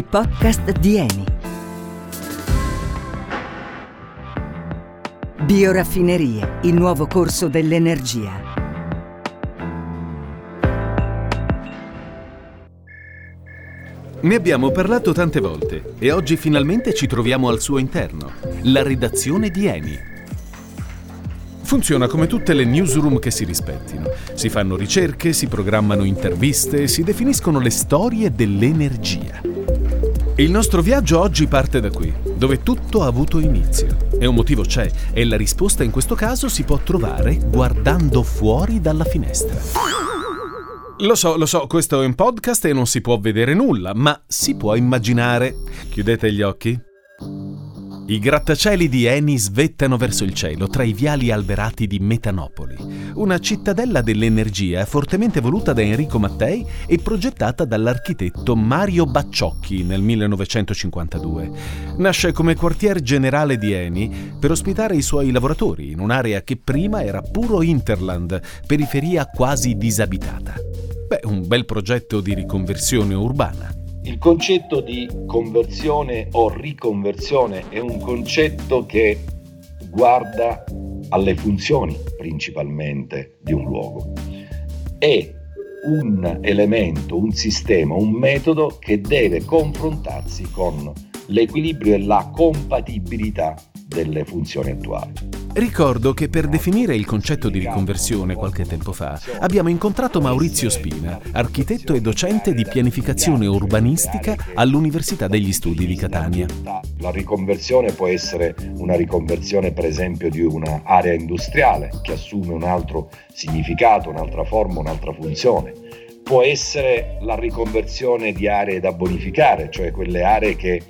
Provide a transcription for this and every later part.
i podcast di Eni. Bioraffinerie, il nuovo corso dell'energia. Ne abbiamo parlato tante volte e oggi finalmente ci troviamo al suo interno, la redazione di Eni. Funziona come tutte le newsroom che si rispettino. Si fanno ricerche, si programmano interviste, si definiscono le storie dell'energia. Il nostro viaggio oggi parte da qui, dove tutto ha avuto inizio. E un motivo c'è, e la risposta in questo caso si può trovare guardando fuori dalla finestra. Lo so, lo so, questo è un podcast e non si può vedere nulla, ma si può immaginare. Chiudete gli occhi. I grattacieli di Eni svettano verso il cielo tra i viali alberati di Metanopoli, una cittadella dell'energia fortemente voluta da Enrico Mattei e progettata dall'architetto Mario Bacciocchi nel 1952. Nasce come quartier generale di Eni per ospitare i suoi lavoratori in un'area che prima era puro hinterland, periferia quasi disabitata. Beh, un bel progetto di riconversione urbana. Il concetto di conversione o riconversione è un concetto che guarda alle funzioni principalmente di un luogo. È un elemento, un sistema, un metodo che deve confrontarsi con l'equilibrio e la compatibilità delle funzioni attuali. Ricordo che per definire il concetto di riconversione qualche tempo fa abbiamo incontrato Maurizio Spina, architetto e docente di pianificazione urbanistica all'Università degli Studi di Catania. La riconversione può essere una riconversione per esempio di un'area industriale che assume un altro significato, un'altra forma, un'altra funzione. Può essere la riconversione di aree da bonificare, cioè quelle aree che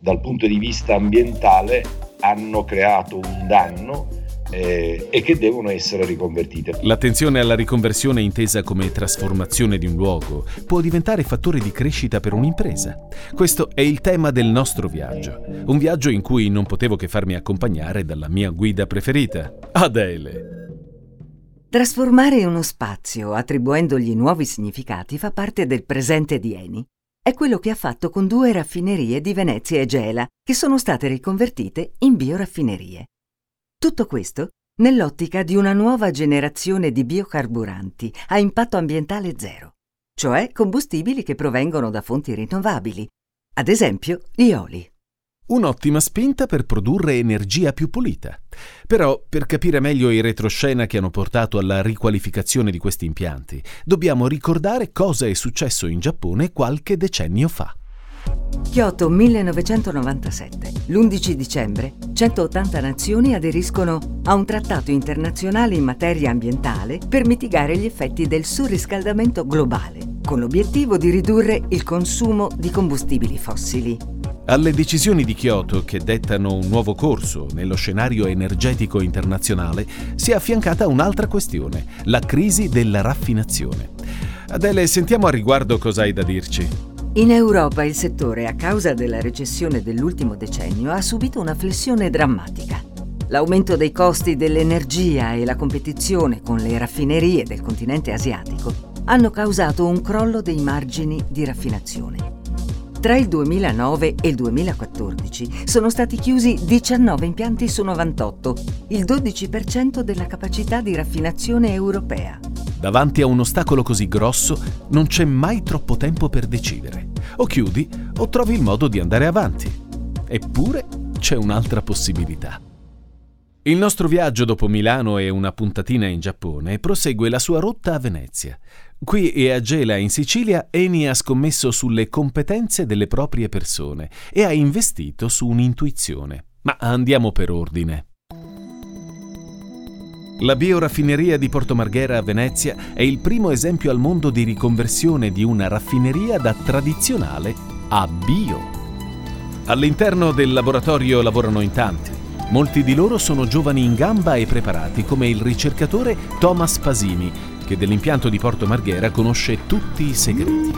dal punto di vista ambientale hanno creato un danno eh, e che devono essere riconvertite. L'attenzione alla riconversione intesa come trasformazione di un luogo può diventare fattore di crescita per un'impresa. Questo è il tema del nostro viaggio, un viaggio in cui non potevo che farmi accompagnare dalla mia guida preferita, Adele. Trasformare uno spazio attribuendogli nuovi significati fa parte del presente di Eni. È quello che ha fatto con due raffinerie di Venezia e Gela, che sono state riconvertite in bioraffinerie. Tutto questo nell'ottica di una nuova generazione di biocarburanti a impatto ambientale zero, cioè combustibili che provengono da fonti rinnovabili, ad esempio gli oli. Un'ottima spinta per produrre energia più pulita. Però, per capire meglio i retroscena che hanno portato alla riqualificazione di questi impianti, dobbiamo ricordare cosa è successo in Giappone qualche decennio fa. Kyoto 1997. L'11 dicembre 180 nazioni aderiscono a un trattato internazionale in materia ambientale per mitigare gli effetti del surriscaldamento globale, con l'obiettivo di ridurre il consumo di combustibili fossili. Alle decisioni di Kyoto, che dettano un nuovo corso nello scenario energetico internazionale, si è affiancata un'altra questione, la crisi della raffinazione. Adele, sentiamo a riguardo cosa hai da dirci. In Europa il settore, a causa della recessione dell'ultimo decennio, ha subito una flessione drammatica. L'aumento dei costi dell'energia e la competizione con le raffinerie del continente asiatico hanno causato un crollo dei margini di raffinazione. Tra il 2009 e il 2014 sono stati chiusi 19 impianti su 98, il 12% della capacità di raffinazione europea. Davanti a un ostacolo così grosso non c'è mai troppo tempo per decidere. O chiudi o trovi il modo di andare avanti. Eppure c'è un'altra possibilità. Il nostro viaggio dopo Milano e una puntatina in Giappone prosegue la sua rotta a Venezia. Qui e a Gela in Sicilia Eni ha scommesso sulle competenze delle proprie persone e ha investito su un'intuizione. Ma andiamo per ordine. La bioraffineria di Porto Marghera a Venezia è il primo esempio al mondo di riconversione di una raffineria da tradizionale a bio. All'interno del laboratorio lavorano in tanti Molti di loro sono giovani in gamba e preparati, come il ricercatore Thomas Pasini, che dell'impianto di Porto Marghera conosce tutti i segreti.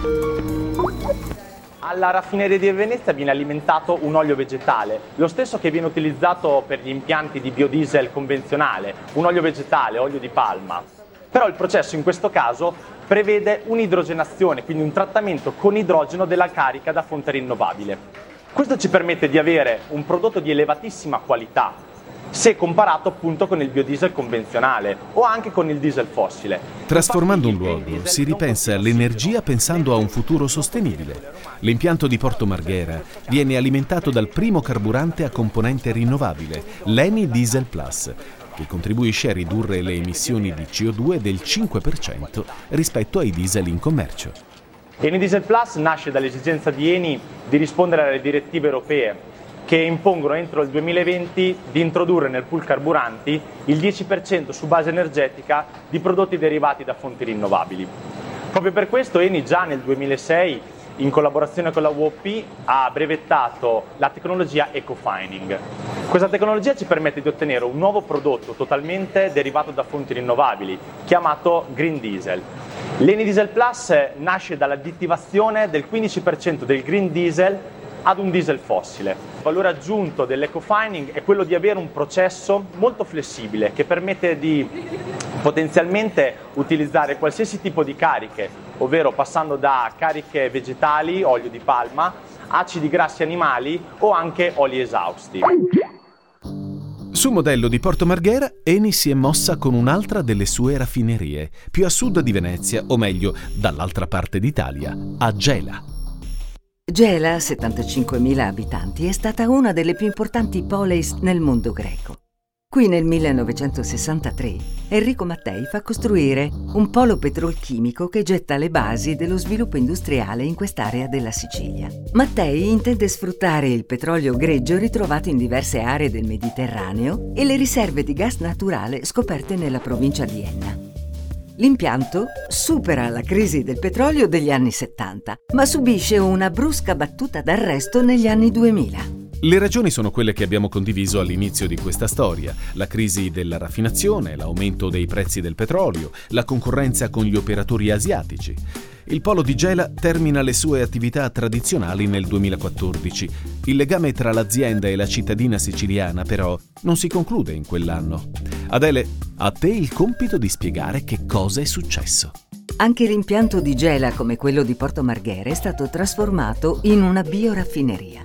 Alla raffineria di Venezia viene alimentato un olio vegetale, lo stesso che viene utilizzato per gli impianti di biodiesel convenzionale, un olio vegetale, olio di palma. Però il processo in questo caso prevede un'idrogenazione, quindi un trattamento con idrogeno della carica da fonte rinnovabile. Questo ci permette di avere un prodotto di elevatissima qualità, se comparato appunto con il biodiesel convenzionale o anche con il diesel fossile. Trasformando un luogo si ripensa all'energia pensando a un futuro sostenibile. L'impianto di Porto Marghera viene alimentato dal primo carburante a componente rinnovabile, l'Eni Diesel Plus, che contribuisce a ridurre le emissioni di CO2 del 5% rispetto ai diesel in commercio. Eni Diesel Plus nasce dall'esigenza di Eni di rispondere alle direttive europee che impongono entro il 2020 di introdurre nel pool carburanti il 10% su base energetica di prodotti derivati da fonti rinnovabili. Proprio per questo Eni già nel 2006 in collaborazione con la UOP ha brevettato la tecnologia Ecofining. Questa tecnologia ci permette di ottenere un nuovo prodotto totalmente derivato da fonti rinnovabili, chiamato Green Diesel. L'Eni Diesel Plus nasce dall'additivazione del 15% del Green Diesel ad un diesel fossile. Il valore aggiunto dell'ecofining è quello di avere un processo molto flessibile che permette di potenzialmente utilizzare qualsiasi tipo di cariche, ovvero passando da cariche vegetali, olio di palma, acidi grassi animali o anche oli esausti. Sul modello di Porto Marghera, Eni si è mossa con un'altra delle sue raffinerie, più a sud di Venezia, o meglio, dall'altra parte d'Italia, a Gela. Gela, 75.000 abitanti, è stata una delle più importanti poleis nel mondo greco. Qui nel 1963 Enrico Mattei fa costruire un polo petrolchimico che getta le basi dello sviluppo industriale in quest'area della Sicilia. Mattei intende sfruttare il petrolio greggio ritrovato in diverse aree del Mediterraneo e le riserve di gas naturale scoperte nella provincia di Enna. L'impianto supera la crisi del petrolio degli anni 70, ma subisce una brusca battuta d'arresto negli anni 2000. Le ragioni sono quelle che abbiamo condiviso all'inizio di questa storia, la crisi della raffinazione, l'aumento dei prezzi del petrolio, la concorrenza con gli operatori asiatici. Il polo di Gela termina le sue attività tradizionali nel 2014. Il legame tra l'azienda e la cittadina siciliana però non si conclude in quell'anno. Adele, a te il compito di spiegare che cosa è successo. Anche l'impianto di Gela, come quello di Porto Marghera, è stato trasformato in una bioraffineria.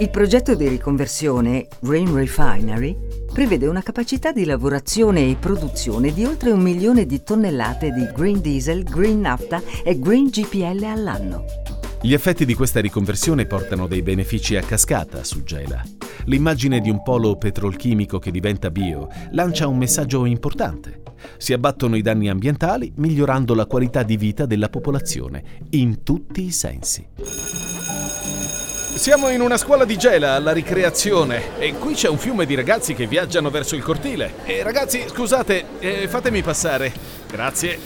Il progetto di riconversione Green Refinery prevede una capacità di lavorazione e produzione di oltre un milione di tonnellate di green diesel, green nafta e green GPL all'anno. Gli effetti di questa riconversione portano dei benefici a cascata su Gela. L'immagine di un polo petrolchimico che diventa bio lancia un messaggio importante. Si abbattono i danni ambientali migliorando la qualità di vita della popolazione in tutti i sensi. Siamo in una scuola di gela alla ricreazione e qui c'è un fiume di ragazzi che viaggiano verso il cortile. E ragazzi, scusate, eh, fatemi passare. Grazie.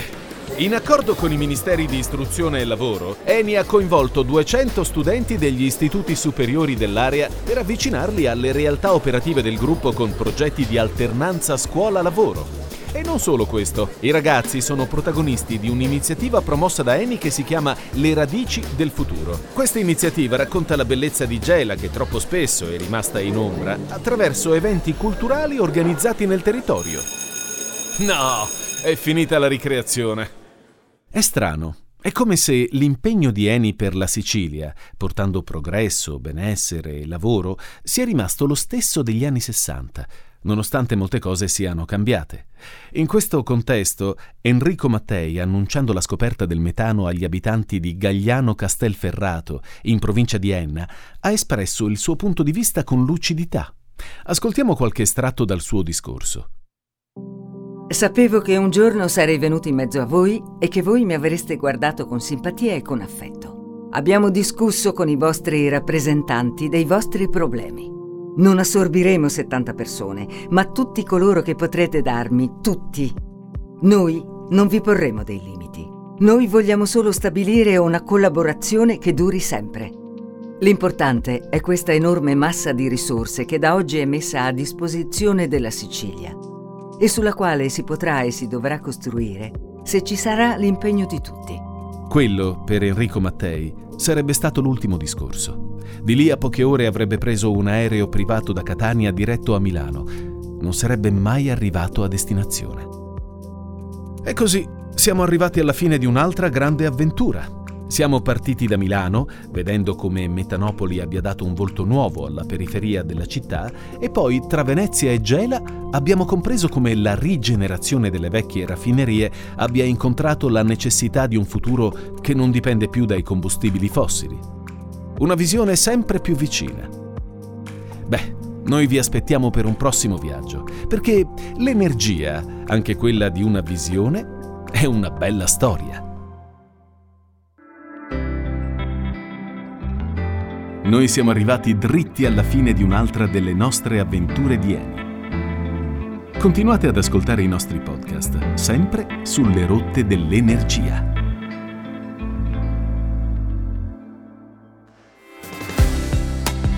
In accordo con i Ministeri di Istruzione e Lavoro, Eni ha coinvolto 200 studenti degli istituti superiori dell'area per avvicinarli alle realtà operative del gruppo con progetti di alternanza scuola-lavoro. E non solo questo, i ragazzi sono protagonisti di un'iniziativa promossa da Eni che si chiama Le radici del futuro. Questa iniziativa racconta la bellezza di Gela che troppo spesso è rimasta in ombra attraverso eventi culturali organizzati nel territorio. No, è finita la ricreazione. È strano. È come se l'impegno di Eni per la Sicilia, portando progresso, benessere e lavoro, sia rimasto lo stesso degli anni Sessanta nonostante molte cose siano cambiate. In questo contesto, Enrico Mattei, annunciando la scoperta del metano agli abitanti di Gagliano Castelferrato, in provincia di Enna, ha espresso il suo punto di vista con lucidità. Ascoltiamo qualche estratto dal suo discorso. Sapevo che un giorno sarei venuto in mezzo a voi e che voi mi avreste guardato con simpatia e con affetto. Abbiamo discusso con i vostri rappresentanti dei vostri problemi. Non assorbiremo 70 persone, ma tutti coloro che potrete darmi, tutti. Noi non vi porremo dei limiti. Noi vogliamo solo stabilire una collaborazione che duri sempre. L'importante è questa enorme massa di risorse che da oggi è messa a disposizione della Sicilia e sulla quale si potrà e si dovrà costruire se ci sarà l'impegno di tutti. Quello, per Enrico Mattei, sarebbe stato l'ultimo discorso. Di lì a poche ore avrebbe preso un aereo privato da Catania diretto a Milano. Non sarebbe mai arrivato a destinazione. E così siamo arrivati alla fine di un'altra grande avventura. Siamo partiti da Milano, vedendo come Metanopoli abbia dato un volto nuovo alla periferia della città, e poi tra Venezia e Gela abbiamo compreso come la rigenerazione delle vecchie raffinerie abbia incontrato la necessità di un futuro che non dipende più dai combustibili fossili. Una visione sempre più vicina. Beh, noi vi aspettiamo per un prossimo viaggio, perché l'energia, anche quella di una visione, è una bella storia. Noi siamo arrivati dritti alla fine di un'altra delle nostre avventure di Eni. Continuate ad ascoltare i nostri podcast, sempre sulle rotte dell'energia.